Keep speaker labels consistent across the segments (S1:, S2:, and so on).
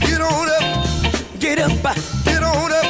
S1: get on up, get up, get on up.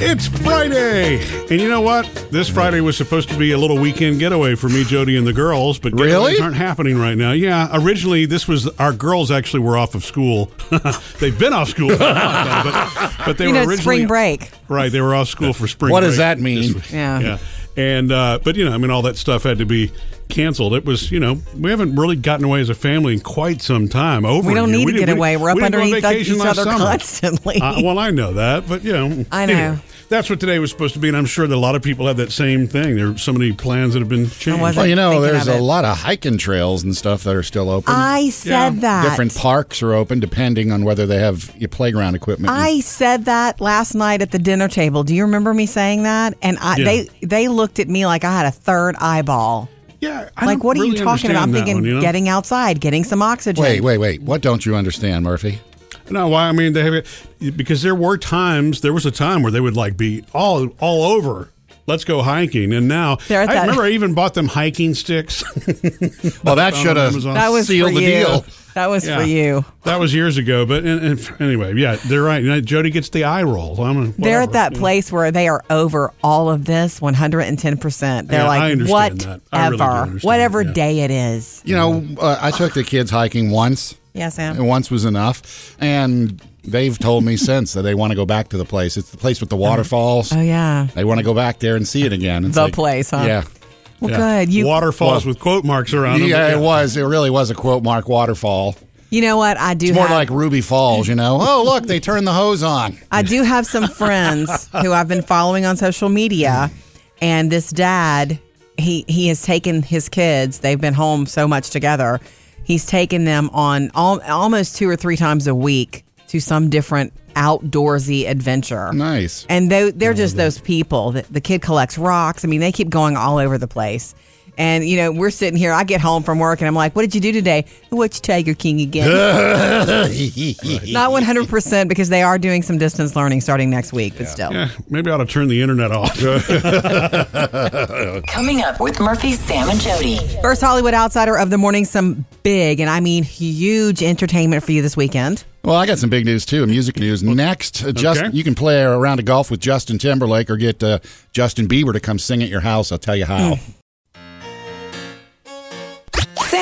S2: It's Friday, and you know what? This Friday was supposed to be a little weekend getaway for me, Jody, and the girls, but
S3: Really?
S2: getaways aren't happening right now. Yeah, originally this was our girls actually were off of school. They've been off school, for a while but, but they
S4: you
S2: were
S4: know,
S2: originally
S4: spring break.
S2: Right, they were off school for spring.
S3: What does that mean?
S2: this.
S4: Yeah.
S2: yeah. And uh, but you know, I mean, all that stuff had to be canceled. It was, you know, we haven't really gotten away as a family in quite some time. Over
S4: We don't need to get away. We're up
S2: we
S4: underneath each other
S2: summer.
S4: constantly.
S2: Uh, well, I know that, but you know,
S4: I know.
S2: anyway, that's what today was supposed to be, and I'm sure that a lot of people have that same thing. There are so many plans that have been changed.
S3: Well, you know, there's a lot of hiking trails and stuff that are still open.
S4: I said
S2: Yeah.
S4: that.
S3: Different parks are open depending on whether they have your playground equipment.
S4: I said that last night at the dinner table. Do you remember me saying that? And I,
S2: Yeah.
S4: they they looked at me like I had a third eyeball.
S2: Yeah, I
S4: like,
S2: don't
S4: what are you talking about? I'm thinking
S2: one, you know?
S4: getting outside, getting some oxygen.
S3: wait, wait, wait. What don't you understand, Murphy?
S2: No, why? I mean, they have it because there were times. There was a time where they would like be all all over. Let's go hiking, and now I
S4: that-
S2: remember I even bought them hiking sticks.
S3: Well, that should have
S2: Amazon.
S4: That was
S3: sealed
S4: for
S3: the
S4: you.
S3: deal.
S4: That was
S2: Yeah.
S4: for you.
S2: That was years ago, but and, and anyway, yeah, they're right. You know, Jody gets the eye roll. I'm a,
S4: They're at that place where they are over all of this 110%. They're
S2: Yeah, I
S4: like,
S2: understand that. I really do
S4: whatever,
S2: understand,
S4: whatever
S2: yeah.
S4: day it is.
S3: You know, uh, I took the kids hiking once,
S4: Yeah, Sam.
S3: and once was enough. And they've told me since that they want to go back to the place. It's the place with the waterfalls.
S4: Oh, yeah.
S3: They want to go back there and see it again. It's
S4: The
S3: like-
S4: place, huh?
S3: Yeah.
S4: Well,
S2: Yeah.
S4: good. You,
S2: waterfalls
S3: Well-
S2: with quote marks around them.
S3: Yeah,
S2: but
S3: it was. It really was a quote mark waterfall.
S4: you know what? I do
S3: It's more
S4: have,
S3: like Ruby Falls, you know. Oh, look, they turned the hose on.
S4: I do have some friends who I've been following on social media, and this dad, he he has taken his kids. They've been home so much together. He's taken them on al- almost two or three times a week to some different outdoorsy adventure.
S3: Nice.
S4: And they, they're just those people. that the kid collects rocks. I mean, they keep going all over the place. And, you know, we're sitting here. I get home from work and I'm like, what did you do today? What's Tiger King again? Not 100% because they are doing some distance learning starting next week, but still.
S2: Yeah, maybe I ought to turn the internet off.
S5: Coming up with Murphy, Sam, and Jody.
S4: First Hollywood Outsider of the morning, some big, and I mean huge entertainment for you this weekend.
S3: Well, I got some big news too. Music news next. Uh, Just
S2: Okay.
S3: you can play around a round of golf with Justin Timberlake or get uh, Justin Bieber to come sing at your house. I'll tell you how.
S4: Hmm.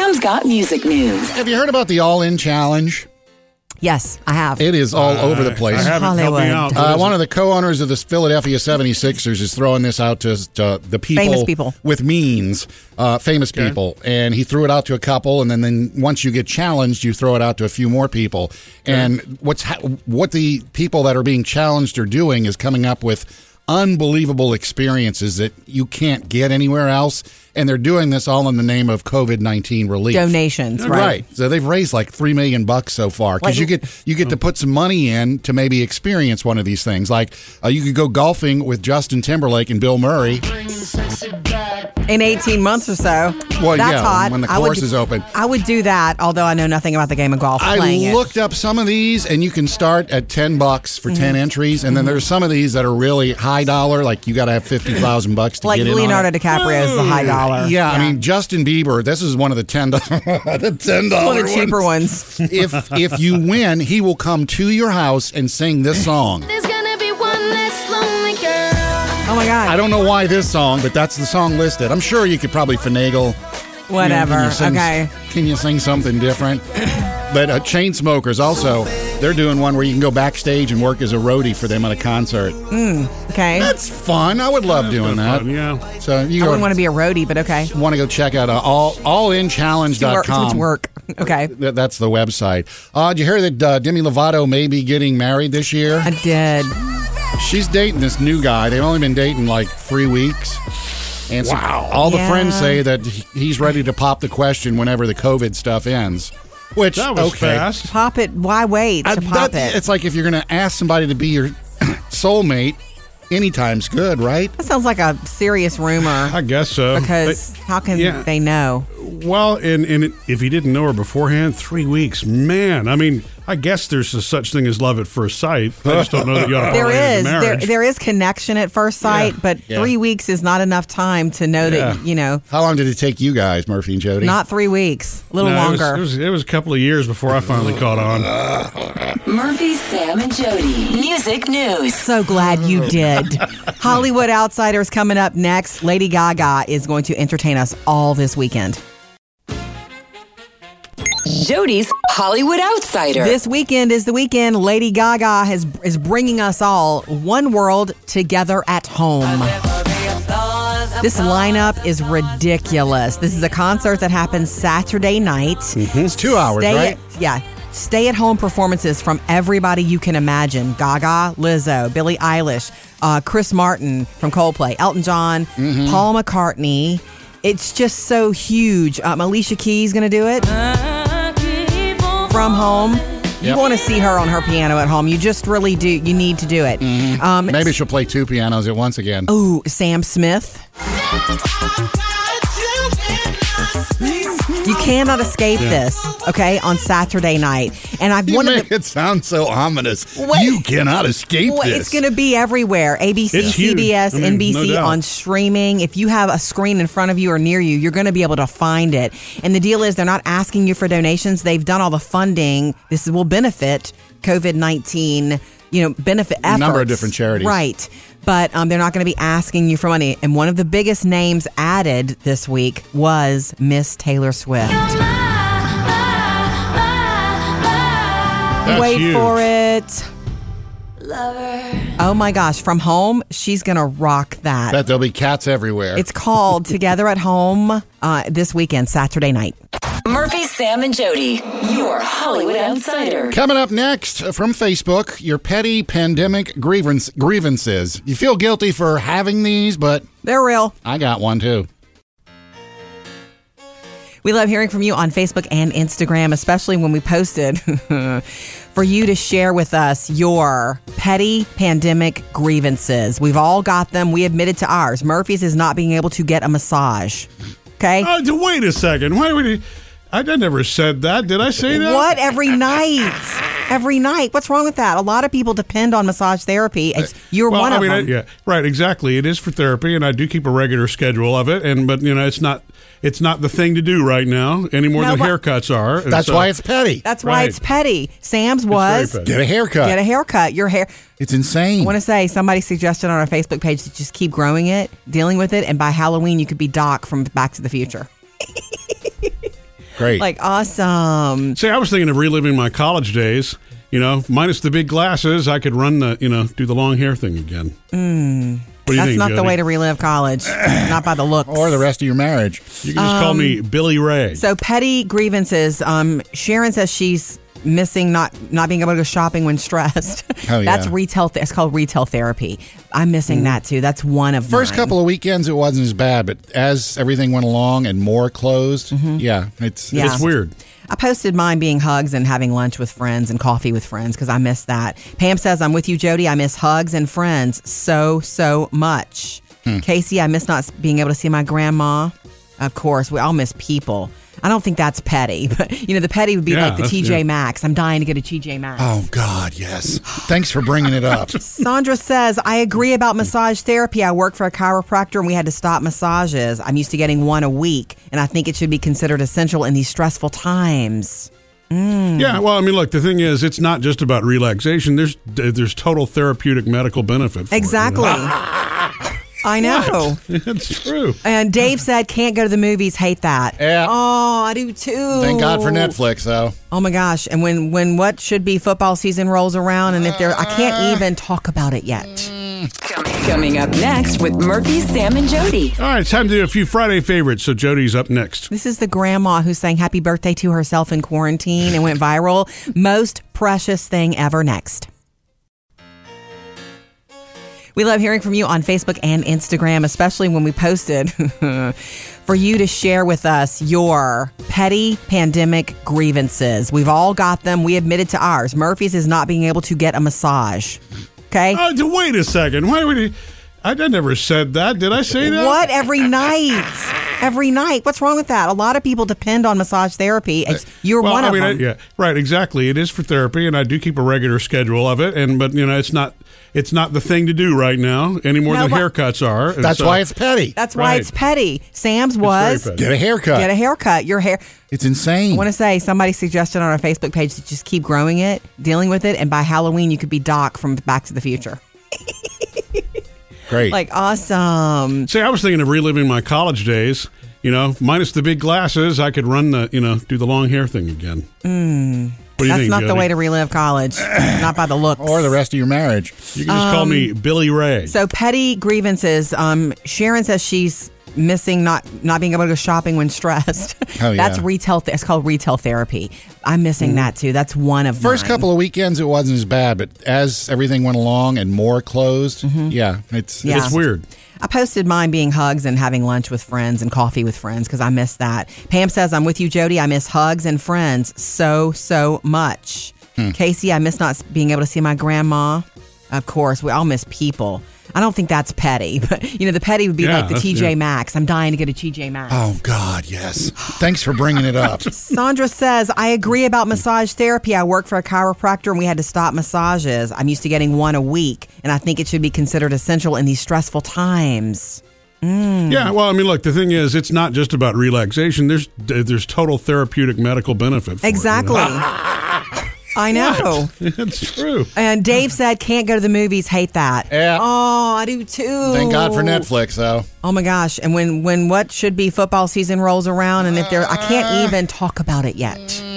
S5: Sam's got music news.
S3: Have you heard about the All In Challenge?
S4: Yes, I have.
S3: It is all over the place.
S2: I haven't helped me
S4: Hollywood.
S2: out.
S3: Uh, one of the co-owners of the Philadelphia 76ers is throwing this out to, to the people,
S4: Famous people.
S3: with means, uh, famous people, and he threw it out to a couple, and then, then once you get challenged, you throw it out to a few more people. And what's ha- what the people that are being challenged are doing is coming up with unbelievable experiences that you can't get anywhere else, and they're doing this all in the name of COVID 19 relief.
S4: Donations, right?
S3: Right. So they've raised like three million bucks so far because you get you get to put some money in to maybe experience one of these things. Like uh, you could go golfing with Justin Timberlake and Bill Murray.
S4: In 18 months or so.
S3: Well,
S4: That's
S3: yeah,
S4: hot.
S3: when the
S4: I would-
S3: course is open.
S4: I would do that, although I know nothing about the game of golf
S3: I
S4: playing it.
S3: looked up some of these, and you can start at ten bucks for
S4: Mm-hmm.
S3: ten entries, and then there's some of these that are really high dollar, like you got to have fifty thousand bucks to
S4: like
S3: get in. on
S4: Leonardo
S3: it.
S4: DiCaprio is the high dollar.
S3: Yeah, I mean Justin Bieber. This is one of the ten the ten
S4: one
S3: dollar
S4: of the cheaper ones.
S3: if if you win, he will come to your house and sing this song.
S6: There's gonna be one less lonely girl.
S4: Oh my god.
S3: I don't know why this song, but that's the song listed. I'm sure you could probably finagle. you know,
S4: Whatever.
S3: can you sing-
S4: okay.
S3: Can you sing something different? But uh, Chainsmokers also, they're doing one where you can go backstage and work as a roadie for them at a concert.
S4: Okay.
S3: That's fun. I would love doing that.
S2: Fun, yeah.
S3: So you
S4: I wouldn't want to be a roadie, but okay.
S3: want to go check out uh, all
S4: Too much
S3: allinchallenge.com.
S4: work. Okay.
S3: Th- That's the website. Uh, did you hear that uh, Demi Lovato may be getting married this year?
S4: I did.
S3: She's dating this new guy. They've only been dating like three weeks. And so all the
S4: Yeah.
S3: friends say that he's ready to pop the question whenever the COVID stuff ends. Which
S2: That was
S3: okay.
S2: fast.
S4: Pop it. Why wait
S3: I-
S4: to pop
S3: that-
S4: it?
S3: It's like if you're going to ask somebody to be your soulmate, anytime's good, right?
S4: That sounds like a serious rumor.
S2: I guess so.
S4: Because how can
S2: yeah.
S4: they know?
S2: Well, and, and if he didn't know her beforehand, three weeks, man. I mean, I guess there's a such thing as love at first sight. I just don't know that you ought to
S4: There
S2: parlay it
S4: is
S2: into
S4: there
S2: marriage.
S4: there is connection at first sight,
S2: Yeah.
S4: but
S3: Yeah.
S4: three weeks is not enough time to know
S2: Yeah.
S4: that you know.
S3: How long did it take you guys, Murphy and Jody?
S4: Not three weeks, a little
S2: No, it was-
S4: longer.
S2: It was, it was a couple of years before I finally caught on.
S5: Murphy, Sam, and Jody. Music news.
S4: So glad you did. Hollywood Outsiders coming up next. Lady Gaga is going to entertain us all this weekend.
S5: Jody's Hollywood Outsider.
S4: This weekend is the weekend Lady Gaga has is bringing us all one world together at home. This lineup is ridiculous. This is a concert that happens Saturday night.
S3: It's two hours,
S4: Stay
S3: right?
S4: yeah. Stay at home performances from everybody you can imagine Gaga, Lizzo, Billie Eilish, uh, Chris Martin from Coldplay, Elton John,
S3: Mm-hmm.
S4: Paul McCartney. It's just so huge. Um, Alicia Keys going to do it from home. You
S3: Yep.
S4: want to see her on her piano at home. You just really do. You need to do it. Um,
S3: Maybe she'll play two pianos at once again.
S4: Ooh, Sam Smith. You cannot escape this, okay, on Saturday night. And I've
S3: You
S4: wanted
S3: make
S4: to.
S3: it sound so ominous.
S4: What?
S3: You cannot escape
S4: Well,
S3: this.
S4: it's going to be everywhere. ABC,
S2: It's.
S4: CBS,
S2: I mean,
S4: NBC
S2: doubt.
S4: on streaming. If you have a screen in front of you or near you, you're going to be able to find it. And the deal is, they're not asking you for donations. They've done all the funding. This will benefit COVID nineteen. You know, benefit efforts.
S3: A number of different charities.
S4: right? But um, they're not going to be asking you for money. And one of the biggest names added this week was Miss Taylor Swift.
S2: That's
S4: Wait
S2: huge.
S4: for it. Oh my gosh, from home, she's going to rock that.
S3: Bet there'll be cats everywhere.
S4: It's called Together at Home uh, this weekend, Saturday night.
S5: Murphy, Sam, and Jody. Your Hollywood Outsider.
S3: Coming up next uh, from Facebook, your petty pandemic grievance grievances. You feel guilty for having these, but
S4: They're real.
S3: I got one too.
S4: We love hearing from you on Facebook and Instagram, especially when we posted for you to share with us your petty pandemic grievances. We've all got them. We admitted to ours. Murphy's is not being able to get a massage. Okay?
S2: Uh, wait a second. Why would he? I, I never said that. Did I say that?
S4: What every night? Every night. What's wrong with that? A lot of people depend on massage therapy. It's, you're
S2: Well,
S4: one
S2: I
S4: of
S2: mean, I-
S4: them.
S2: yeah, right, exactly. It is for therapy, and I do keep a regular schedule of it. And but you know, it's not it's not the thing to do right now any more
S4: No,
S2: than haircuts are.
S3: That's
S2: so-
S3: why it's petty.
S4: That's why
S2: Right.
S4: it's petty. Sam's was
S2: petty.
S3: Get a haircut.
S4: get a haircut. Your hair.
S3: it's insane.
S4: I want to say somebody suggested on our Facebook page to just keep growing it, dealing with it, and by Halloween you could be Doc from Back to the Future.
S3: Great.
S4: Like awesome.
S2: See, I was thinking of reliving my college days. You know, minus the big glasses, I could run the you know do the long hair thing again. What
S4: Mm. That's
S2: think,
S4: not the way to relive college. not by the looks.
S3: or the rest of your marriage.
S2: You can just call me Billy Ray.
S4: So petty grievances. Um, Sharon says she's missing not not being able to go shopping when stressed.
S3: Oh, yeah.
S4: That's retail. Th- it's called retail therapy. I'm missing mm. that too. That's one of
S3: First
S4: mine.
S3: couple of weekends, it wasn't as bad, but as everything went along and more closed, mm-hmm. yeah, it's
S4: Yeah.
S2: it's weird.
S4: I posted mine being hugs and having lunch with friends and coffee with friends because I miss that. Pam says, I'm with you, Jody. I miss hugs and friends so, so much. Hmm. Casey, I miss not being able to see my grandma. Of course, we all miss people. I don't think that's petty, but you know, the petty would be
S2: Yeah,
S4: like the
S2: that's-
S4: TJ
S2: yeah.
S4: Maxx. I'm dying to go to TJ Maxx.
S3: Oh God, yes. Thanks for bringing it up.
S4: Sandra says, I agree about massage therapy. I work for a chiropractor and we had to stop massages. I'm used to getting one a week, and I think it should be considered essential in these stressful times. Mm.
S2: Yeah, well, I mean, look, the thing is, it's not just about relaxation. There's there's total therapeutic medical benefit. For it, you
S4: Exactly.
S2: know?
S4: I know.
S2: it's true.
S4: And Dave said, can't go to the movies, hate that.
S3: Yeah.
S4: Oh, I do too.
S3: Thank God for Netflix, though.
S4: Oh my gosh. And when, when what should be football season rolls around, and if there, I can't uh. even talk about it yet.
S5: Coming up next with Murphy, Sam, and Jody.
S2: All right, it's time to do a few Friday favorites. So Jody's up next.
S4: This is the grandma who sang happy birthday to herself in quarantine and went viral. Most precious thing ever next. We love hearing from you on Facebook and Instagram, especially when we posted for you to share with us your petty pandemic grievances. We've all got them. We admitted to ours. Murphy's is not being able to get a massage. Okay?
S2: Uh, wait a second. Why would he? I, I never said that. Did I say that?
S4: What every night? every night. What's wrong with that? A lot of people depend on massage therapy. It's, you're
S2: Well,
S4: one
S2: I
S4: of
S2: mean, I,
S4: them.
S2: yeah, right, exactly. It is for therapy, and I do keep a regular schedule of it. And but you know, it's not it's not the thing to do right now any more
S4: No,
S2: than haircuts are.
S3: That's
S2: so-
S3: why it's petty.
S4: That's why
S2: Right.
S4: it's petty. Sam's was
S2: petty.
S3: Get a haircut.
S4: get a haircut. Your hair.
S3: it's insane.
S4: I want to say somebody suggested on our Facebook page to just keep growing it, dealing with it, and by Halloween you could be Doc from Back to the Future.
S3: Great.
S4: Like awesome.
S2: See, I was thinking of reliving my college days. You know, minus the big glasses, I could run the you know do the long hair thing again. what
S4: Mm. That's
S2: think,
S4: not the way to relive college. not by the looks.
S3: or the rest of your marriage.
S2: You can just call me Billy Ray.
S4: Um, So petty grievances. Um, Sharon says she's missing not not being able to go shopping when stressed.
S3: Oh, yeah.
S4: That's retail. Th- it's called retail therapy. I'm missing that too. That's one of
S3: First
S4: mine.
S3: couple of weekends, it wasn't as bad, but as everything went along and more closed, yeah, it's
S4: Mm-hmm. Yeah.
S2: it's weird.
S4: I posted mine being hugs and having lunch with friends and coffee with friends because I miss that. Pam says, I'm with you, Jody. I miss hugs and friends so, so much.
S3: Hmm.
S4: Casey, I miss not being able to see my grandma. Of course, we all miss people. I don't think that's petty, but you know, the petty would be
S2: Yeah,
S4: like the TJ
S2: yeah.
S4: Maxx. I'm dying to get a TJ Maxx.
S3: Oh God, yes. Thanks for bringing it up.
S4: Sandra says, I agree about massage therapy. I work for a chiropractor and we had to stop massages. I'm used to getting one a week, and I think it should be considered essential in these stressful times. Mm.
S2: Yeah, well, I mean, look, the thing is, it's not just about relaxation. There's there's total therapeutic medical benefit. For it, you
S4: Exactly.
S2: know?
S4: I know.
S2: it's true.
S4: And Dave said, can't go to the movies, hate that.
S3: Yeah.
S4: Oh, I do too.
S3: Thank God for Netflix, though.
S4: Oh my gosh. And when, when what should be football season rolls around, and if there, I can't uh. even talk about it yet. Mm.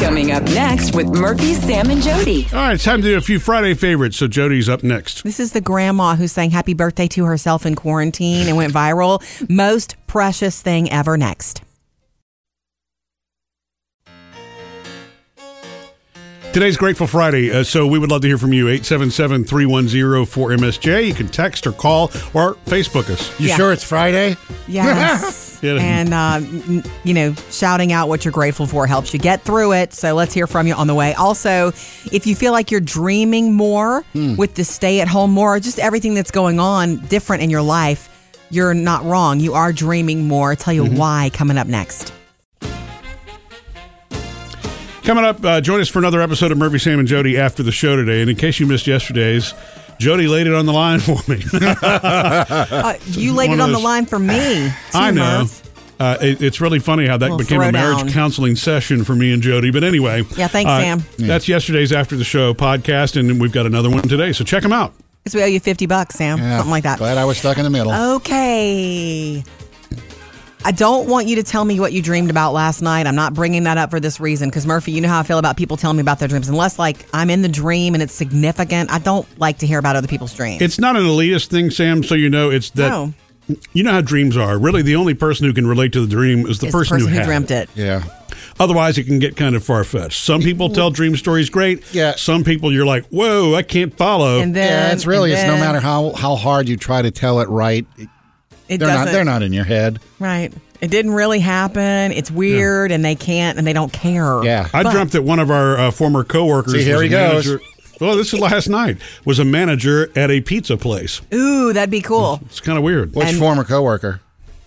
S5: Coming up next with Murphy, Sam, and Jody.
S2: All right, it's time to do a few Friday favorites. So Jody's up next.
S4: This is the grandma who sang happy birthday to herself in quarantine and went viral. Most precious thing ever next.
S2: Today's Grateful Friday, uh, so we would love to hear from you. 877-310-4MSJ. You can text or call or Facebook us.
S3: You
S4: Yeah.
S3: sure it's Friday?
S4: Yes.
S2: Yeah.
S4: and, uh, n- you know, shouting out what you're grateful for helps you get through it. So let's hear from you on the way. Also, if you feel like you're dreaming more with the stay at home more, just everything that's going on different in your life, you're not wrong. You are dreaming more. I'll tell you why coming up next.
S2: Coming up, uh, join us for another episode of Murphy, Sam, and Jody after the show today. And in case you missed yesterday's, Jody laid it on the line for me.
S4: Uh, you laid
S2: One
S4: it
S2: of
S4: on the line for me. too,
S2: I know.
S4: Murph.
S2: Uh, it, it's really funny how that
S4: Little
S2: became a marriage
S4: throwdown.
S2: counseling session for me and Jody. But anyway.
S4: Yeah, thanks,
S2: uh,
S4: Sam.
S2: That's yesterday's After the Show podcast, and we've got another one today. So check them out.
S4: Because we owe you 50 bucks, Sam.
S3: Yeah.
S4: Something like that.
S3: Glad I was stuck in the middle.
S4: Okay. I don't want you to tell me what you dreamed about last night. I'm not bringing that up for this reason because Murphy, you know how I feel about people telling me about their dreams. Unless like I'm in the dream and it's significant, I don't like to hear about other people's dreams.
S2: It's not an elitist thing, Sam, so you know it's that.
S4: No.
S2: You know how dreams are. Really, the only person who can relate to the dream is the
S4: It's
S2: person,
S4: the person
S2: who,
S4: who
S2: had
S4: dreamt it.
S3: yeah.
S2: Otherwise, it can get kind of far fetched. Some people tell dream stories great.
S3: Yeah.
S2: Some people, you're like, whoa, I can't follow.
S4: And then
S3: yeah, it's really
S4: and
S3: it's no matter how how hard you try to tell it right,
S4: it
S3: they're
S4: doesn't,
S3: not they're not in your head.
S4: right. It didn't really happen. It's weird, and they can't, and they don't care.
S3: Yeah.
S2: I
S4: But-
S2: dreamt that one of our uh, former coworkers.
S3: See, here
S2: was
S3: he
S2: a
S3: goes.
S2: manager- Well, this is last night. Was a manager at a pizza place.
S4: Ooh, that'd be cool.
S2: It's kind of weird.
S3: Which
S4: And-
S3: former coworker?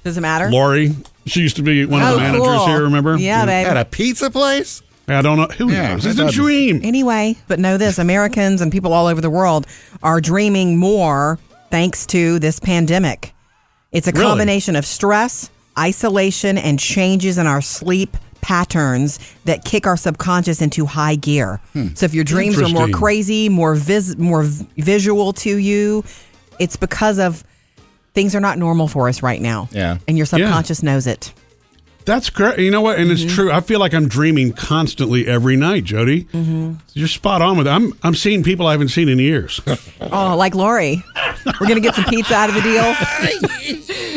S4: Does it matter?
S2: Lori, she used to be one of
S4: oh,
S2: the managers
S4: cool.
S2: here. Remember?
S4: Yeah, babe.
S3: At a pizza place?
S2: I don't know who
S3: Yeah,
S2: knows.
S3: that
S2: It's a dream.
S4: Anyway, but know this Americans and people all over the world are dreaming more thanks to this pandemic. It's a
S2: Really?
S4: combination of stress, isolation, and changes in our sleep patterns that kick our subconscious into high gear. So if your dreams are more crazy, more vis- more visual to you, it's because of things are not normal for us right now.
S3: Yeah.
S4: And your subconscious knows it.
S2: That's great. You know what? And
S4: Mm-hmm.
S2: it's true. I feel like I'm dreaming constantly every night, Jody. Mm-hmm. You're spot on with it. I'm I'm seeing people I haven't seen in years.
S4: Oh, like Lori. We're going to get some pizza out of the deal.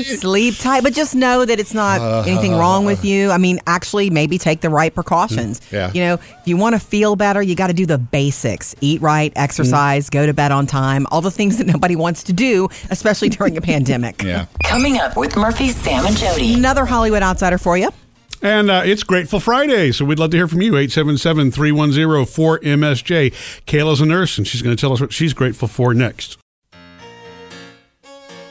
S4: Sleep tight, but just know that it's not anything wrong with you. I mean, actually, maybe take the right precautions.
S3: Yeah.
S4: You know, if you want to feel better, you got to do the basics eat right, exercise, go to bed on time, all the things that nobody wants to do, especially during a pandemic.
S3: Yeah.
S5: Coming up with Murphy, Sam, and Jody.
S4: Another Hollywood outsider for you.
S2: And uh, it's Grateful Friday, so we'd love to hear from you. 877 310 4MSJ. Kayla's a nurse, and she's going to tell us what she's grateful for next.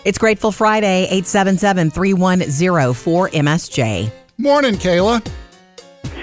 S4: It's Grateful Friday, 877 310 4MSJ.
S3: Morning, Kayla.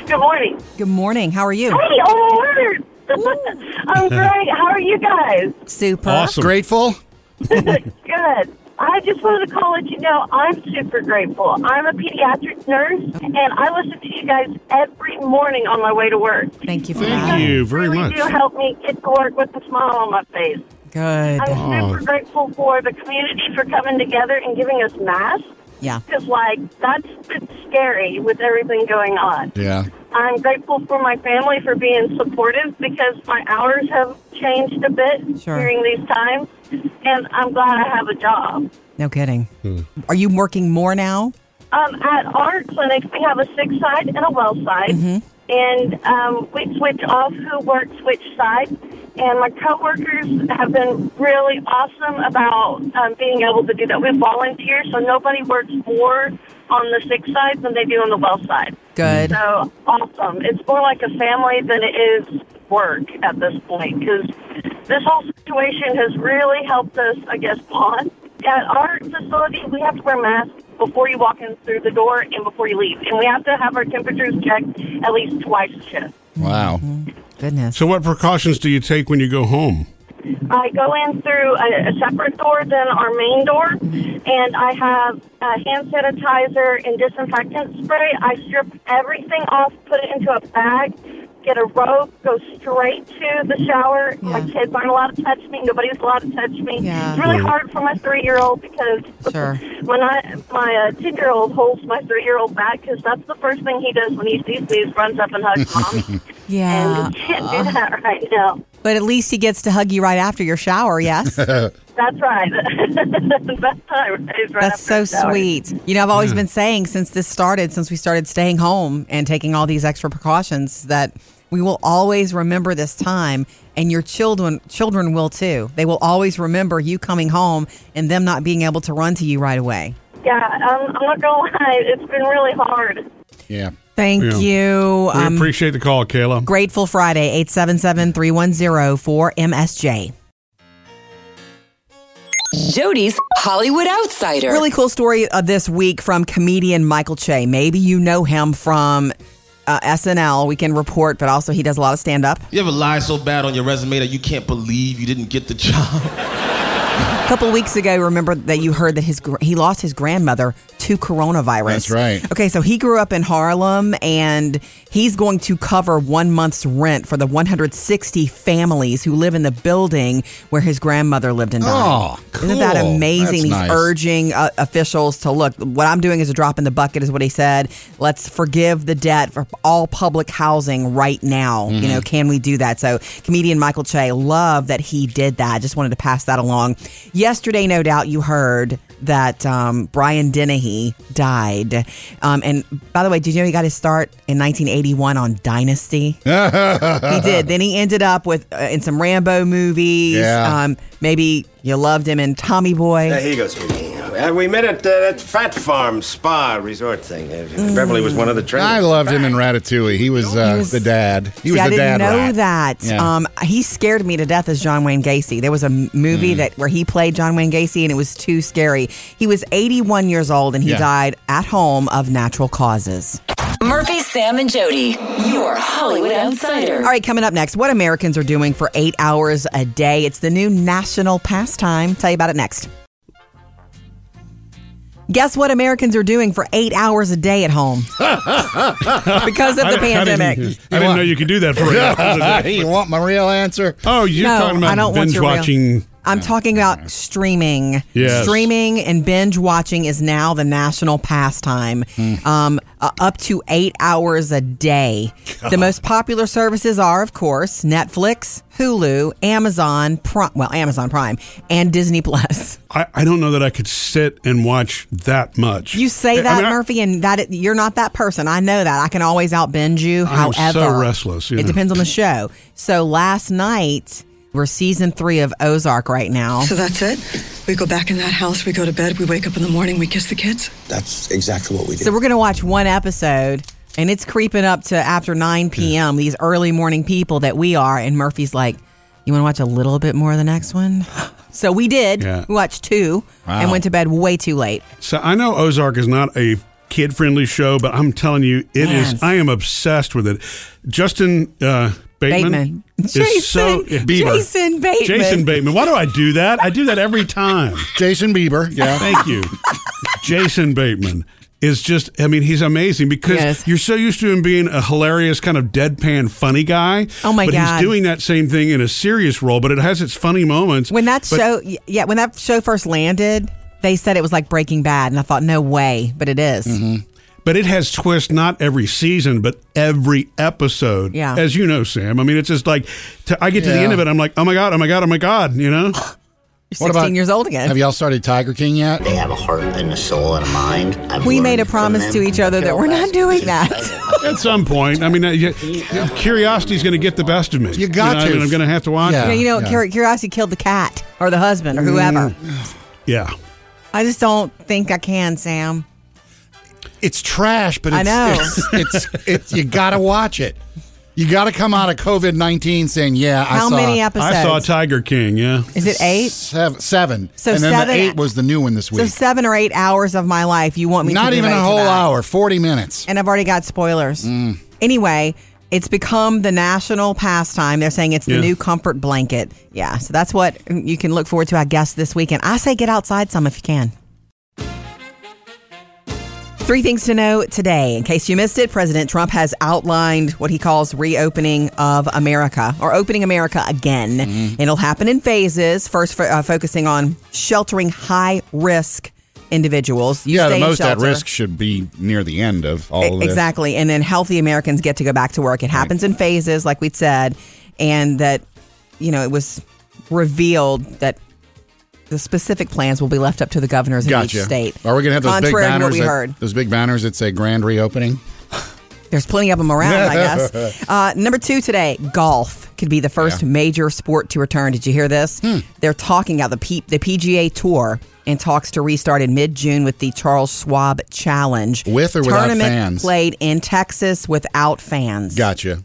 S7: Good morning.
S4: Good morning. How are you?
S7: Hey, oh, word. I'm great. How are you guys?
S4: Super.
S2: Awesome.
S3: Grateful.
S7: Good. I just wanted to call and let you know I'm super grateful. I'm a pediatric nurse, and I listen to you guys every morning on my way to work.
S4: Thank you for
S2: Thank
S4: that.
S2: you very
S7: really
S2: much.
S7: do help me get to work with a smile on my face.
S4: Good.
S7: I'm super grateful for the community for coming together and giving us masks.
S4: Yeah.
S7: Because, like, that's been scary with everything going on.
S3: Yeah.
S7: I'm grateful for my family for being supportive because my hours have changed a bit
S4: Sure.
S7: during these times, and I'm glad I have a job.
S4: No kidding. Are you working more now?
S7: Um, at our clinic, we have a sick side and a well side, and um, we switch off who works which side. And my coworkers have been really awesome about um, being able to do that. We volunteer, so nobody works more on the sick side than they do on the well side.
S4: Good.
S7: So awesome. It's more like a family than it is work at this point because this whole situation has really helped us, I guess, bond. At our facility, we have to wear masks before you walk in through the door and before you leave. And we have to have our temperatures checked at least twice a shift.
S3: Wow.
S4: Goodness.
S2: So, what precautions do you take when you go home?
S7: I go in through a, a separate door than our main door, and I have uh, hand sanitizer and disinfectant spray. I strip everything off, put it into a bag, get a robe, go straight to the shower. My kids aren't allowed to touch me. Nobody's allowed to touch me.
S4: Yeah.
S7: It's really hard for my three-year-old because
S4: Sure.
S7: when I my uh, ten-year-old holds my three-year-old back because that's the first thing he does when he sees me is runs up and hugs mom.
S4: Yeah.
S7: And you can't do that right now.
S4: But at least he gets to hug you right after your shower, yes?
S7: That's right. That's right. Right
S4: That's so
S7: shower.
S4: sweet. You know, I've always been saying since this started, since we started staying home and taking all these extra precautions, that we will always remember this time, and your children children will too. They will always remember you coming home and them not being able to run to you right away.
S7: Yeah, I'm, I'm not gonna lie. It's been really hard.
S3: Yeah.
S4: Thank
S2: Yeah.
S4: you.
S2: We
S4: Um,
S2: appreciate the call, Kayla.
S4: Grateful Friday, 877 310 4MSJ.
S5: Jody's Hollywood Outsider.
S4: Really cool story of this week from comedian Michael Che. Maybe you know him from uh, SNL, Weekend Report, but also he does a lot of stand up.
S8: You ever lie so bad on your resume that you can't believe you didn't get the job?
S4: A couple weeks ago, remember that you heard that his he lost his grandmother to coronavirus.
S3: That's right.
S4: Okay, so he grew up in Harlem, and he's going to cover one month's rent for the 160 families who live in the building where his grandmother lived and died.
S3: Oh,
S4: Isn't that amazing?
S3: That's
S4: He's
S3: nice.
S4: urging uh, officials to look. What I'm doing is a drop in the bucket, is what he said. Let's forgive the debt for all public housing right now. You
S3: Mm-hmm.
S4: know, can we do that? So, comedian Michael Che, love that he did that. Just wanted to pass that along. Yesterday, no doubt you heard that um, Brian Dennehy died. Um, and by the way, did you know he got his start in 1981 on Dynasty? he did. Then he ended up with uh, in some Rambo movies.
S3: Yeah.
S4: Um, maybe you loved him in Tommy Boy.
S9: Yeah, here you go, sweetie. Uh, we met at uh, that Fat Farm Spa Resort thing. Uh, Beverly was one of the trainers.
S3: I loved him in Ratatouille. He was, uh,
S4: was-
S3: the dad. He
S4: See,
S3: was
S4: I
S3: the
S4: didn't
S3: dad
S4: know
S3: rat.
S4: that.
S3: Yeah.
S4: Um, he scared me to death as John Wayne Gacy. There was a m-
S3: Mm.
S4: movie that where he played John Wayne Gacy, and it was too scary. He was 81 years old, and he
S3: Yeah.
S4: died at home of natural causes.
S5: Murphy, Sam, and Jody, your Hollywood Outsider.
S4: All right, coming up next, what Americans are doing for eight hours a day. It's the new national pastime. Tell you about it next. Guess what Americans are doing for eight hours a day at home? because of the
S2: I- I didn't-
S4: pandemic.
S2: I didn't, know you could do that for eight hours a day.
S3: you want my real answer?
S2: Oh, you're
S4: No,
S2: talking about
S4: I don't want
S2: binge
S4: your real-
S2: watching.
S4: I'm talking about streaming.
S2: Yes.
S4: Streaming and binge watching is now the national pastime. Um, uh, up to eight hours a day. The most popular services are, of course, Netflix, Hulu, Amazon, Prime, well, Amazon Prime, and Disney Plus.
S2: I, I don't know that I could sit and watch that much.
S4: You say
S2: I
S4: that,
S2: mean, I-
S4: Murphy, and that you're not that person. I know that. I can always out binge you.
S2: I'm so
S4: However,
S2: restless, you
S4: It
S2: know.
S4: depends on the show. So last night. We're season three of Ozark right now.
S10: So that's it? We go back in that house, we go to bed, we wake up in the morning, we kiss the kids?
S1: That's exactly what we did.
S4: So we're going to watch one episode, and it's creeping up to after 9 p.m. These early morning people that we are, and Murphy's like, You want to watch a little bit more of the next one? So we did.
S2: Yeah.
S4: We watched two and went to bed way too late.
S2: So I know Ozark is not a kid friendly show, but I'm telling you, it is.
S4: Yes.
S2: I am obsessed with it. Justin uh, Bateman,
S4: Bateman.
S2: is so
S4: Jason-
S2: Bieber.
S4: Jason Bateman.
S2: Jason Bateman. Why do I do that? I do that every time.
S3: Jason Bieber. Yeah.
S2: Thank you. Jason Bateman is just, I mean, he's amazing because
S4: Yes.
S2: you're so used to him being a hilarious, kind of deadpan, funny guy.
S4: Oh, my
S2: but
S4: God.
S2: he's doing that same thing in a serious role, but it has its funny moments.
S4: When that
S2: But-
S4: show, yeah, when that show first landed, they said it was like Breaking Bad, and I thought, no way, but it is.
S2: Mm-hmm. But it has twists not every season, but every episode.
S4: Yeah.
S2: As you know, Sam. I mean, it's just like, to, I get to the
S3: Yeah.
S2: end of it, I'm like, oh my God, oh my God, oh my God, you know?
S4: You're 16 years old again.
S3: Have y'all started Tiger King yet?
S11: They have a heart and a soul and a mind. I've
S4: we made a
S11: from
S4: promise
S11: them
S4: to each other that we're not doing that.
S2: At some point. I mean, uh, you, curiosity's going to get the best of me.
S3: You got
S2: know, I
S3: to.
S2: mean, I'm going to have to watch
S3: Yeah.
S2: it.
S4: you know,
S3: yeah.
S4: cur- curiosity killed the cat or the husband or whoever.
S2: Yeah.
S4: I just don't think I can, Sam.
S3: It's trash, but
S4: I
S3: it's,
S4: know.
S3: It's, it's, it's, you got to watch it. You got to come out of COVID 19 saying, yeah, I
S4: How
S3: saw
S4: many episodes?
S2: I saw Tiger King, yeah.
S4: Is it eight?
S3: Seven. seven.
S4: So
S3: and then
S4: seven-
S3: the eight was the new one this week.
S4: So seven or eight hours of my life you want me to
S3: Not even a whole hour, 40 minutes.
S4: And I've already got spoilers.
S3: Mm.
S4: Anyway, it's become the national pastime. They're saying it's the
S2: Yeah.
S4: new comfort blanket. Yeah, so that's what you can look forward to, I guess, this weekend. I say get outside some if you can. Three things to know today. In case you missed it, President Trump has outlined what he calls reopening of America or opening America again.
S3: Mm-hmm.
S4: It'll happen in phases, first fo- uh, focusing on sheltering high risk individuals. You
S3: yeah, the most at risk should be near the end of all of this.
S4: Exactly. And then healthy Americans get to go back to work. It happens in phases, like we'd said, and that, you know, it was revealed that the specific plans will be left up to the governors in
S3: Gotcha.
S4: each state.
S3: Are we going to have those big
S4: Contrary
S3: banners?
S4: what we
S3: that,
S4: heard.
S3: Those big banners that say grand reopening?
S4: There's plenty of them around, I guess. Uh, number two today, golf could be the first
S3: Yeah. Hmm.
S4: major sport to return. Did you hear this? They're talking about the, P- the PGA Tour and talks to restart in mid-June with the Charles Schwab Challenge.
S3: With or without
S4: Tournament
S3: fans?
S4: played in Texas without fans.
S3: Gotcha.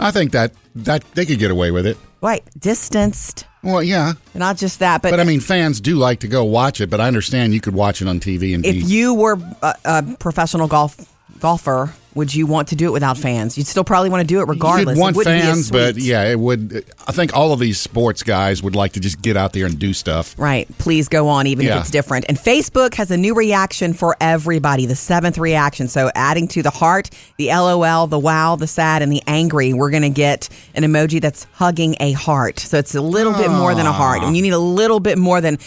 S3: I think that that they could get away with it.
S4: Right, distanced.
S3: Well, yeah,
S4: Not just that, but,
S3: but I mean, fans do like to go watch it. But I understand you could watch it on TV and
S4: if
S3: be
S4: you were a, a professional golf golfer, would you want to do it without fans? You'd still probably want to do it regardless.
S3: You'd want
S4: it wouldn't be as
S3: fans, but yeah, it would. I think all of these sports guys would like to just get out there and do stuff.
S4: Right. Please go on, even
S3: Yeah.
S4: if it's different. And Facebook has a new reaction for everybody, the seventh reaction. So adding to the heart, the LOL, the wow, the sad, and the angry, we're going to get an emoji that's hugging a heart. So it's a little bit more than a heart. Ah. And you need a little bit more than.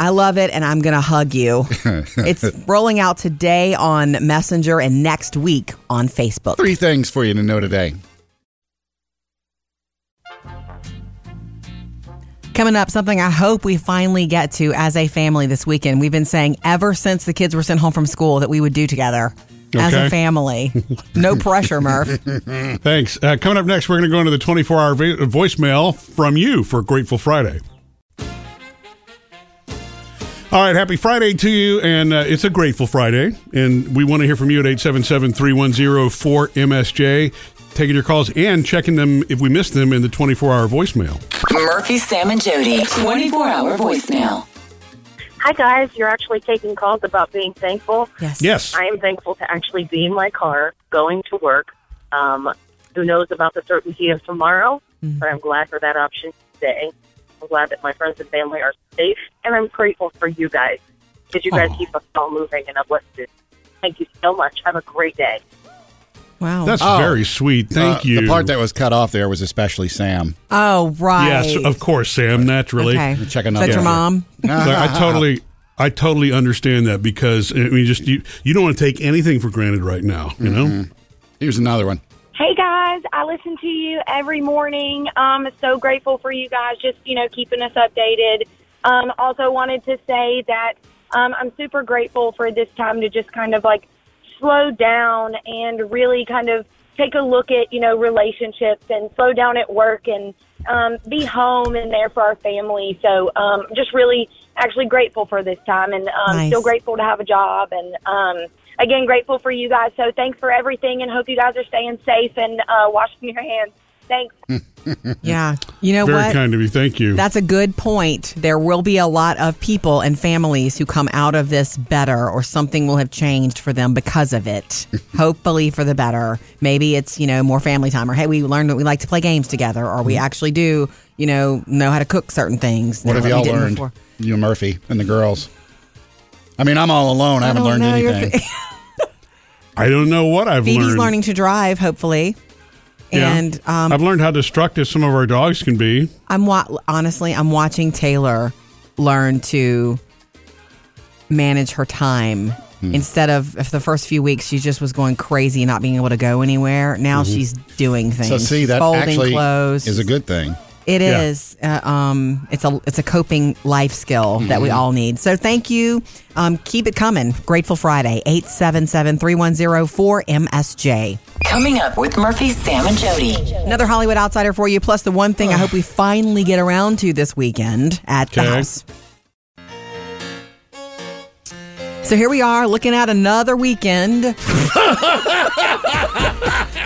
S4: I love it and I'm going to hug you. it's rolling out today on Messenger and next week on Facebook.
S3: Three things for you to know today.
S4: Coming up, something I hope we finally get to as a family this weekend. We've been saying ever since the kids were sent home from school that we would do together as a family. No pressure, Murph.
S2: Thanks. Uh, coming up next, we're going to go into the 24 hour voicemail from you for Grateful Friday. All right, happy Friday to you, and uh, it's a grateful Friday, and we want to hear from you at 877-310-4MSJ, taking your calls and checking them if we missed them in the 24-hour voicemail.
S5: Murphy, Sam, and Jody. 24 hour voicemail.
S7: Hi, guys. You're actually taking calls about being thankful.
S4: Yes.
S2: Yes.
S7: I am thankful to actually be in my car going to work. Um, who knows about the certainty of tomorrow? But I'm glad for that option today. I'm glad that my friends and family are safe, and I'm grateful for you guys because you guys
S2: Aw.
S7: keep us all moving and uplifted. Thank you so much. Have a great day.
S4: Wow.
S2: That's
S3: Oh.
S2: very sweet. Thank
S3: Uh,
S2: you.
S3: The part that was cut off there was especially Sam.
S4: oh, right.
S2: Yes, of course, Sam, naturally.
S4: Okay.
S3: Check
S4: Is
S3: another
S4: that your
S3: one.
S4: mom?
S2: Like, I totally, I totally understand that because I mean, just you, you don't want to take anything for granted right now. You know,
S3: Here's another one.
S12: Hey guys, I listen to you every morning. Um, I'm so grateful for you guys, just you know, keeping us updated. Um, also wanted to say that um, I'm super grateful for this time to just kind of like slow down and really kind of take a look at you know relationships and slow down at work and um, be home and there for our family. So um, just really actually grateful for this time and um,
S4: Nice.
S12: still grateful to have a job and um, again grateful for you guys. So thanks for everything and hope you guys are staying safe and uh, washing your hands. Thanks.
S4: Yeah. You know
S2: Very
S4: what?
S2: kind of you. Thank you.
S4: That's a good point. There will be a lot of people and families who come out of this better, or something will have changed for them because of it. Hopefully, for the better. Maybe it's you know more family time, or hey, we learned that we like to play games together, or we actually do you know know how to cook certain things.
S3: What have y'all learned?
S4: before.
S3: You and Murphy and the girls. I mean, I'm all alone. I, haven't learned anything.
S2: I don't know what I've
S4: Phoebe's
S2: learned.
S4: learning to drive, hopefully,
S2: Yeah.
S4: and um,
S2: I've learned how destructive some of our dogs can be.
S4: I'm wa- honestly, I'm watching Taylor learn to manage her time.
S3: Hmm.
S4: Instead of if the first few weeks she just was going crazy and not being able to go anywhere, now she's doing things.
S3: Mm-hmm. So see, that
S4: folding
S3: actually
S4: clothes.
S3: is a good thing.
S4: It
S3: Yeah.
S4: is. Uh, um, it's a it's a coping life skill that we
S3: Mhm.
S4: all need. So thank you. Um, keep it coming. Grateful Friday 877-310-4MSJ.
S5: Coming up with Murphy, Sam, and Jody.
S4: Another Hollywood outsider for you. Plus the one thing I hope we finally get around to this weekend at the house. So here we are looking at another weekend.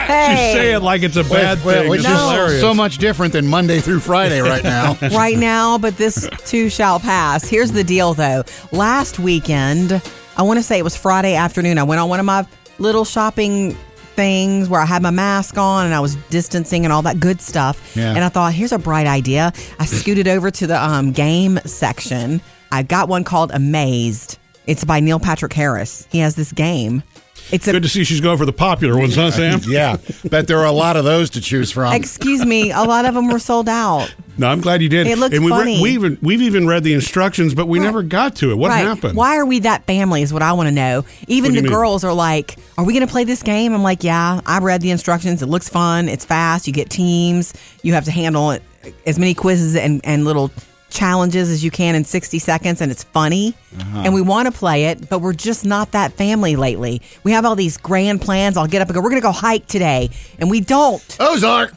S4: hey,
S2: You say it like it's a bad
S3: Well,
S2: thing.
S3: which
S2: It's
S3: is
S2: hilarious.
S3: so much different than Monday through Friday right now.
S4: right now, but this too shall pass. Here's the deal though. Last weekend, I want to say it was Friday afternoon, I went on one of my little shopping things where I had my mask on and I was distancing and all that good stuff.
S13: Yeah.
S4: And I thought, here's a bright idea. I scooted over to the um, game section. I got one called Amazed. It's by Neil Patrick Harris. He has this game. It's a
S2: Good to see she's going for the popular ones, huh, Sam?
S3: yeah. Bet there are a lot of those to choose from.
S4: Excuse me, a lot of them were sold out.
S2: No, I'm glad you did.
S4: It looked
S2: and we
S4: funny.
S2: we even we've even read the instructions, but we never got to it. What
S4: right.
S2: happened?
S4: Why are we that family? Is what I want to know. Even the
S2: mean?
S4: girls are like, "Are we going to play this game?" I'm like, "Yeah." I read the instructions. It looks fun. It's fast. You get teams. You have to handle it, as many quizzes and and little challenges as you can in 60 seconds and it's funny
S3: Uh-huh.
S4: and we want to play it but we're just not that family lately we have all these grand plans i'll get up and go we're gonna go hike today and we don't
S3: ozark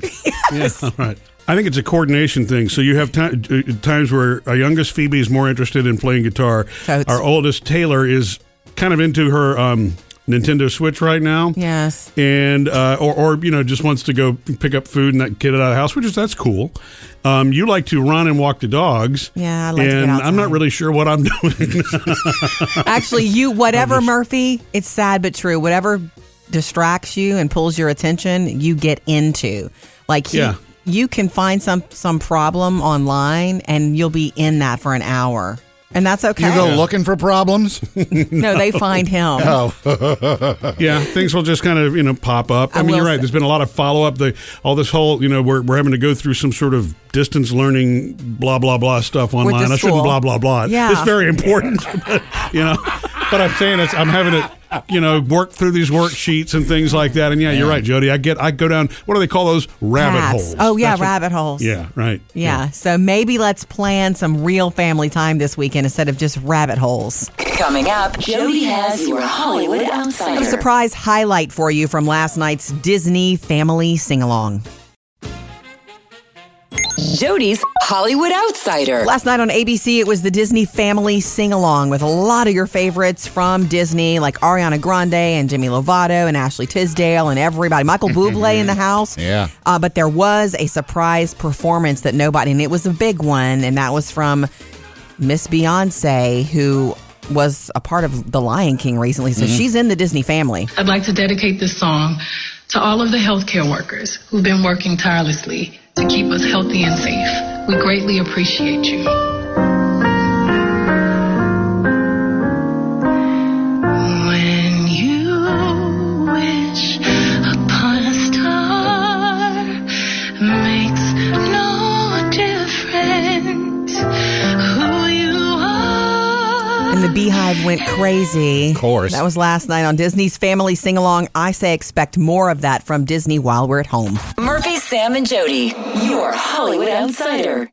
S2: Yeah, all right. I think it's a coordination thing. So you have ti- uh, times where our youngest Phoebe is more interested in playing guitar.
S4: Totes.
S2: Our oldest Taylor is kind of into her um, Nintendo Switch right now.
S4: Yes.
S2: And uh, or or you know just wants to go pick up food and that get it out of the house, which is that's cool. Um, you like to run and walk the dogs.
S4: Yeah, I like to get
S2: and I'm not really sure what I'm doing.
S4: Actually, you whatever Murphy, it's sad but true. Whatever distracts you and pulls your attention, you get into. Like he,
S2: Yeah.
S4: you can find some some problem online and you'll be in that for an hour. And that's okay.
S3: You go looking for problems?
S4: no, they find him.
S3: Oh.
S2: yeah, things will just kind of you know pop up. I,
S4: I
S2: mean, you're right.
S4: say-
S2: There's been a lot of follow up. The all this whole you know we're we're having to go through some sort of distance learning blah blah blah stuff online. I shouldn't blah blah blah.
S4: Yeah.
S2: it's very important. but, you know, but I'm saying it's I'm having to you know work through these worksheets and things like that. And yeah, you're right, Jody. I get I go down. What do they call those rabbit
S4: Paths.
S2: holes?
S4: Oh yeah,
S2: That's what-
S4: rabbit holes.
S2: Yeah, right.
S4: Yeah. So maybe let's plan some real family time this weekend instead of just rabbit holes.
S5: Coming up, Jody has your Hollywood
S4: I
S5: Outsider.
S4: a surprise highlight for you from last night's Disney Family Sing Along.
S5: Jody's Hollywood Outsider.
S4: Last night on ABC, it was the Disney Family Sing Along with a lot of your favorites from Disney, like Ariana Grande and Demi Lovato and Ashley Tisdale and everybody. Michael Bublé in the house.
S3: Yeah.
S4: Uh, but there was a surprise performance that nobody, and it was a big one, and that was from Miss Beyonce, who was a part of The Lion King recently. So
S14: Mhm.
S4: she's in the Disney family.
S14: I'd like to dedicate this song to all of the healthcare workers who've been working tirelessly to keep us healthy and safe. We greatly appreciate you.
S4: And went crazy. Of
S3: course.
S4: That was last night on Disney's Family Sing Along. I say expect more of that from Disney while we're at home.
S5: Murphy, Sam, and Jody, your Hollywood Outsider.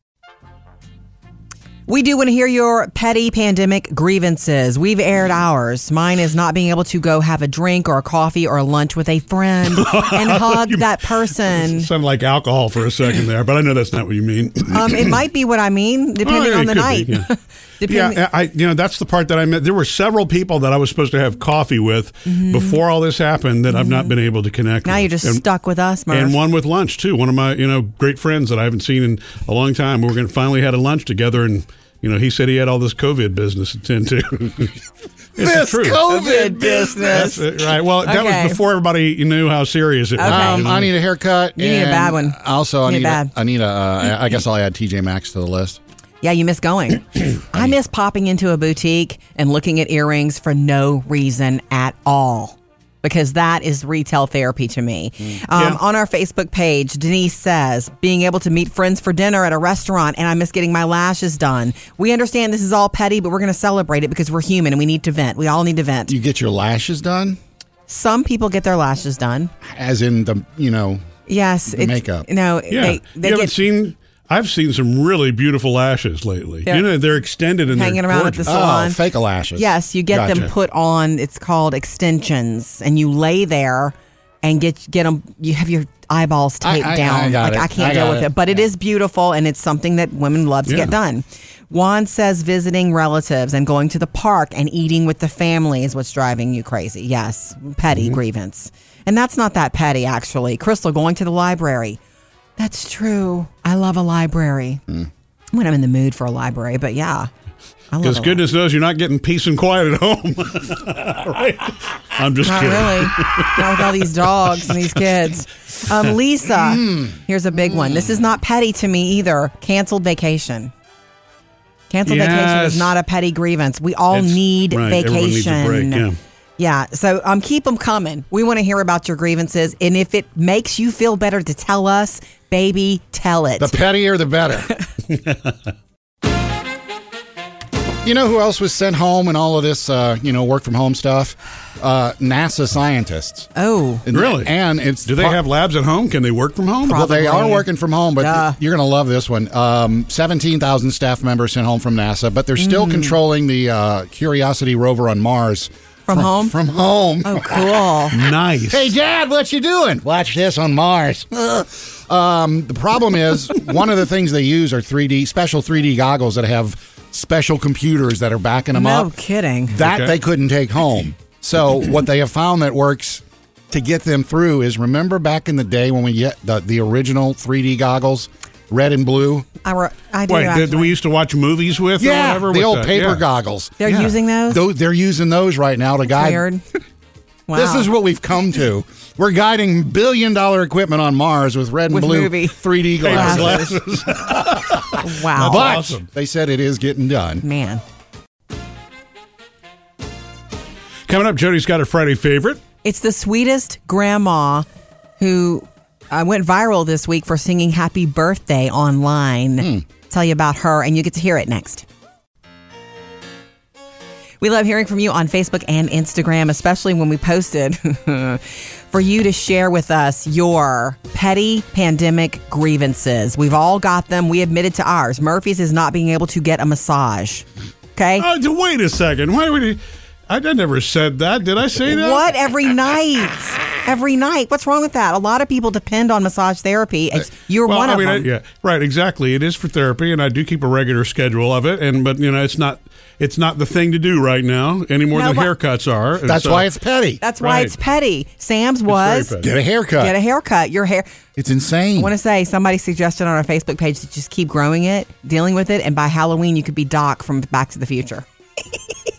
S4: We do want to hear your petty pandemic grievances. We've aired ours. Mine is not being able to go have a drink or a coffee or a lunch with a friend and hug that person.
S2: Sounded like alcohol for a second there, but I know that's not what you mean.
S4: Um, it might be what I mean, depending
S2: Oh, yeah,
S4: on
S2: it
S4: the
S2: could be,
S4: night.
S2: yeah.
S4: Depending-
S2: yeah, I you know that's the part that I met. There were several people that I was supposed to have coffee with before all this happened that I've not been able to connect.
S4: Mm-hmm. Now
S2: with.
S4: you're just
S2: And-
S4: stuck with us, Murph.
S2: And one with lunch too. One of my you know great friends that I haven't seen in a long time. We're going to finally had a lunch together, and you know he said he had all this COVID business to tend to. it's the
S3: This
S2: truth.
S3: COVID
S4: business.
S2: That's right. Well, that
S4: Okay.
S2: was before everybody knew how serious it was.
S4: Okay.
S3: Um. I need a haircut.
S4: You need a bad one.
S3: Also, I
S4: need
S3: need,
S4: a
S3: a,
S4: bad.
S3: I need a. Uh, I guess I'll add TJ Maxx to the list.
S4: Yeah, you miss going. I miss popping into a boutique and looking at earrings for no reason at all. Because that is retail therapy to me. Um,
S2: Yeah.
S4: On our Facebook page, Denise says, being able to meet friends for dinner at a restaurant and I miss getting my lashes done. We understand this is all petty, but we're going to celebrate it because we're human and we need to vent. We all need to vent.
S3: You get your lashes done,
S4: Some people get their lashes done.
S3: as in the you know.
S4: Yes.
S3: The
S4: it's-
S3: makeup.
S4: No,
S2: Yeah,
S4: they, they
S2: you haven't
S4: get
S2: seen. I've seen some really beautiful lashes lately.
S4: They're
S2: you know, they're extended and
S4: hanging
S2: they're hanging
S4: around at the salon.
S3: Oh, fake lashes.
S4: Yes, you get them put on. It's called extensions, and you lay there and get get them. You have your eyeballs taped
S3: I-
S4: down.
S3: I got
S4: like
S3: it.
S4: I can't
S3: I
S4: deal with
S3: it.
S4: it, but it is beautiful, and it's something that women love to
S2: Yeah.
S4: get done. Juan says visiting relatives and going to the park and eating with the family is what's driving you crazy. Yes, petty
S3: Mm-hmm.
S4: grievance, and that's not that petty actually. Crystal going to the library. That's true. I love a library
S3: Mm.
S4: when I'm in the mood for a library. But yeah,
S2: Because goodness knows you're not getting peace and quiet at home. right? I'm just
S4: Not
S2: kidding.
S4: really. Not with all these dogs and these kids. Um, Lisa, here's a big one. This is not petty to me either. Canceled vacation. Canceled vacation is not a petty grievance. We all
S2: It's-
S4: need
S2: right, everyone needs a
S4: vacation.
S2: break, yeah.
S4: Yeah, so um, keep them coming. We want to hear about your grievances, and if it makes you feel better to tell us, baby, tell it.
S3: The pettier, the better. you know who else was sent home and all of this, uh, you know, work from home stuff? Uh, NASA scientists.
S4: oh,
S3: And-
S2: Really?
S3: And it's
S2: Do they have labs at home? Can they work from home?
S3: Well, they are working from home, but
S4: Duh.
S3: you're going to love this one. Um, 17,000 staff members sent home from NASA, but they're still
S4: Mm.
S3: controlling the uh, Curiosity rover on Mars
S4: From home?
S3: From home.
S4: oh, cool.
S2: Nice.
S3: Hey, Dad, what you doing? Watch this on Mars. um, the problem is, one of the things they use are 3D special 3D goggles that have special computers that are backing them
S4: No
S3: up.
S4: No kidding.
S3: That
S2: Okay.
S3: they couldn't take home. So what they have found that works to get them through is remember back in the day when we get the, the original 3D goggles, red and blue.
S4: I, re- I do.
S2: Wait, that
S4: actually.
S2: we used to watch movies with or whatever?
S3: the
S2: with
S3: old
S2: that?
S3: paper
S2: Yeah.
S3: goggles.
S4: They're
S2: Yeah.
S4: using those?
S3: Tho- they're using those right now to guide.
S4: Weird. Wow.
S3: This is what we've come to. We're guiding billion dollar equipment on Mars with red and
S4: With
S3: blue
S4: movie
S3: 3D glasses.
S2: glasses.
S4: wow.
S3: But
S2: awesome.
S3: they said it is getting done.
S4: Man.
S2: Coming up, Jody's got a Friday favorite.
S4: It's the sweetest grandma who uh, went viral this week for singing happy birthday online. Tell you about her, and you get to hear it next. We love hearing from you on Facebook and Instagram, especially when we posted for you to share with us your petty pandemic grievances. We've all got them. We admitted to ours. Murphy's is not being able to get a massage. Okay.
S2: Oh, d- wait a second. Why would he? I, I never said that. Did I say that?
S4: What every night? Every night. What's wrong with that? A lot of people depend on massage therapy. It's, you're
S2: Well,
S4: one
S2: I
S4: of
S2: mean, I,
S4: them.
S2: yeah, right, exactly. It is for therapy, and I do keep a regular schedule of it. And but you know, it's not it's not the thing to do right now any more
S4: No,
S2: than haircuts are.
S3: That's
S2: so-
S3: why it's petty.
S4: That's why
S2: Right.
S4: it's petty. Sam's was
S2: petty.
S3: Get a haircut.
S4: get a haircut. Your hair.
S3: it's insane.
S4: I want to say somebody suggested on our Facebook page to just keep growing it, dealing with it, and by Halloween you could be Doc from Back to the Future.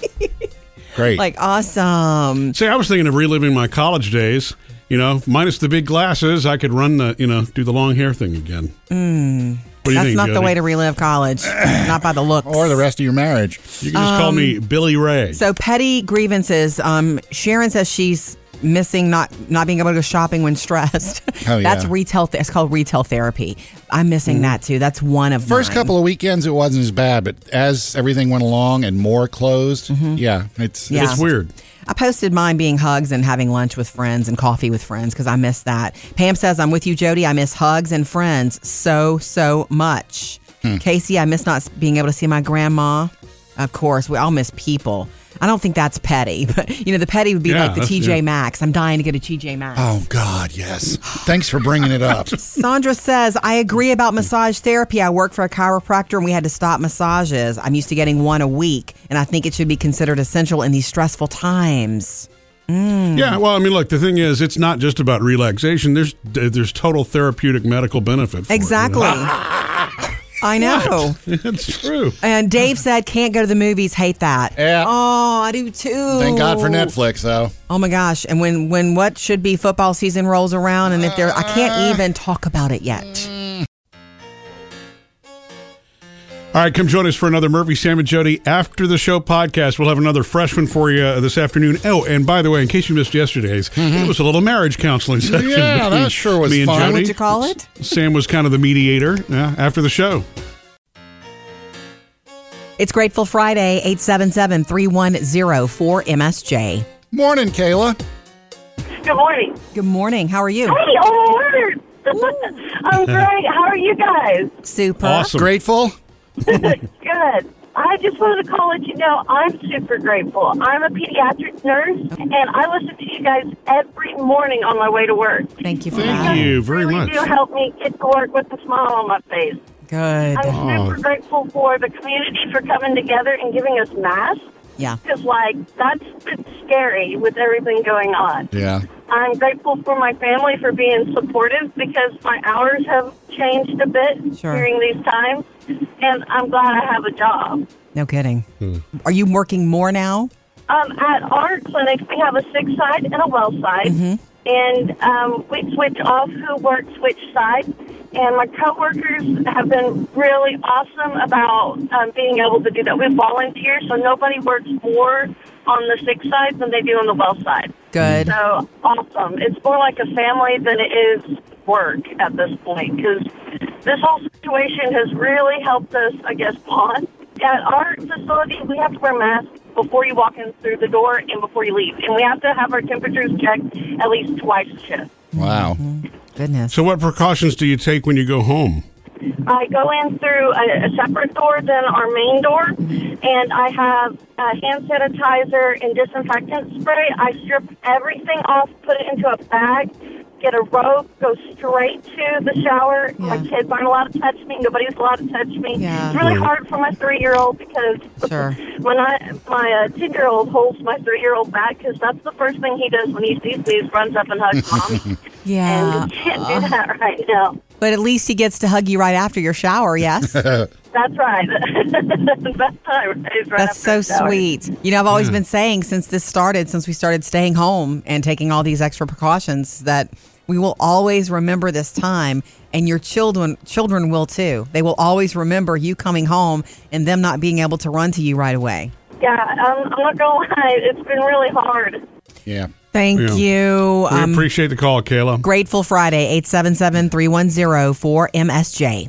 S3: Great.
S4: Like awesome.
S2: See, I was thinking of reliving my college days. You know, minus the big glasses, I could run the you know do the long hair thing again. What do you
S4: Mm. That's
S2: think,
S4: not the way to relive college. not by the looks.
S3: or the rest of your marriage.
S2: You can just call me Billy Ray.
S4: Um, So petty grievances. Um, Sharon says she's missing not not being able to go shopping when stressed.
S3: Oh, yeah.
S4: That's retail. Th- it's called retail therapy. I'm missing that too. That's one of
S3: First
S4: mine.
S3: couple of weekends, it wasn't as bad, but as everything went along and more closed, yeah, it's
S4: Mm-hmm. Yeah.
S2: it's weird.
S4: I posted mine being hugs and having lunch with friends and coffee with friends because I miss that. Pam says, I'm with you, Jody. I miss hugs and friends so, so much.
S3: Hmm.
S4: Casey, I miss not being able to see my grandma. Of course, we all miss people. I don't think that's petty, but you know, the petty would be
S3: Yeah,
S4: like the TJ
S3: yeah.
S4: Maxx. I'm dying to get a TJ Maxx.
S3: Oh God, yes. Thanks for bringing it up.
S4: Sandra says, I agree about massage therapy. I work for a chiropractor and we had to stop massages. I'm used to getting one a week, and I think it should be considered essential in these stressful times. Mm.
S2: Yeah, well, I mean, look, the thing is, it's not just about relaxation. There's there's total therapeutic medical benefit.
S4: Exactly.
S2: It, you know?
S4: I know.
S2: it's true.
S4: And Dave said, can't go to the movies. Hate that.
S3: Yeah.
S4: Oh, I do too.
S3: Thank God for Netflix, though.
S4: Oh my gosh! And when when what should be football season rolls around, and if there, I can't even talk about it yet. Mm.
S2: All right, come join us for another Murphy, Sam, and Jody after the show podcast. We'll have another fresh one for you uh, this afternoon. Oh, and by the way, in case you missed yesterday's, it was a little marriage counseling session.
S3: Mm-hmm. Yeah, that
S2: between
S3: sure was
S2: me and. Jody.
S4: What'd you call it?
S2: Sam was kind of the mediator yeah, after the show.
S4: It's Grateful Friday, 877-310-4MSJ.
S3: Morning, Kayla.
S7: Good morning.
S4: Good morning. How are you?
S7: Hey, oh. I'm great. How are you guys?
S4: Super. Awesome.
S3: Grateful.
S7: Good. I just wanted to call and let you know I'm super grateful. I'm a pediatric nurse, and I listen to you guys every morning on my way to work.
S4: Thank you for
S2: Thank
S4: that.
S2: you very
S7: You
S2: much.
S7: do help me get to work with a smile on my face.
S4: Good.
S7: I'm super grateful for the community for coming together and giving us masks.
S4: Yeah.
S7: Because, like, that's been scary with everything going on.
S3: Yeah.
S7: I'm grateful for my family for being supportive because my hours have changed a bit
S4: Sure.
S7: during these times. And I'm glad I have a job.
S4: No kidding. Are you working more now?
S7: Um, at our clinic, we have a sick side and a well side. And um, we switch off who works which side. And my coworkers have been really awesome about um, being able to do that. We volunteer, so nobody works more on the sick side than they do on the well side.
S4: Good.
S7: So awesome. It's more like a family than it is work at this point because this whole situation has really helped us, I guess, bond. At our facility, we have to wear masks before you walk in through the door and before you leave. And we have to have our temperatures checked at least twice a shift.
S3: Wow. Mm-hmm.
S4: Goodness.
S2: So, what precautions do you take when you go home?
S7: I go in through a, a separate door than our main door, and I have uh, hand sanitizer and disinfectant spray. I strip everything off, put it into a bag, get a robe, go straight to the shower. My kids aren't allowed to touch me. Nobody's allowed to touch me.
S4: Yeah.
S7: It's really
S4: Right.
S7: hard for my three-year-old because
S4: Sure.
S7: when I my uh, ten-year-old holds my three-year-old back because that's the first thing he does when he sees me. He runs up and hugs mom.
S4: Yeah.
S7: And you can't do that right now.
S4: But at least he gets to hug you right after your shower, yes?
S7: That's right. Best time is right
S4: That's
S7: after
S4: so sweet. You know, I've always been saying since this started, since we started staying home and taking all these extra precautions, that we will always remember this time, and your children children will too. They will always remember you coming home and them not being able to run to you right away.
S7: Yeah, um, I'm not gonna lie. It's been really hard.
S3: Yeah.
S4: Thank
S2: Yeah.
S4: you.
S2: We
S4: Um,
S2: appreciate the call, Kayla.
S4: Grateful Friday, 877 310 4MSJ.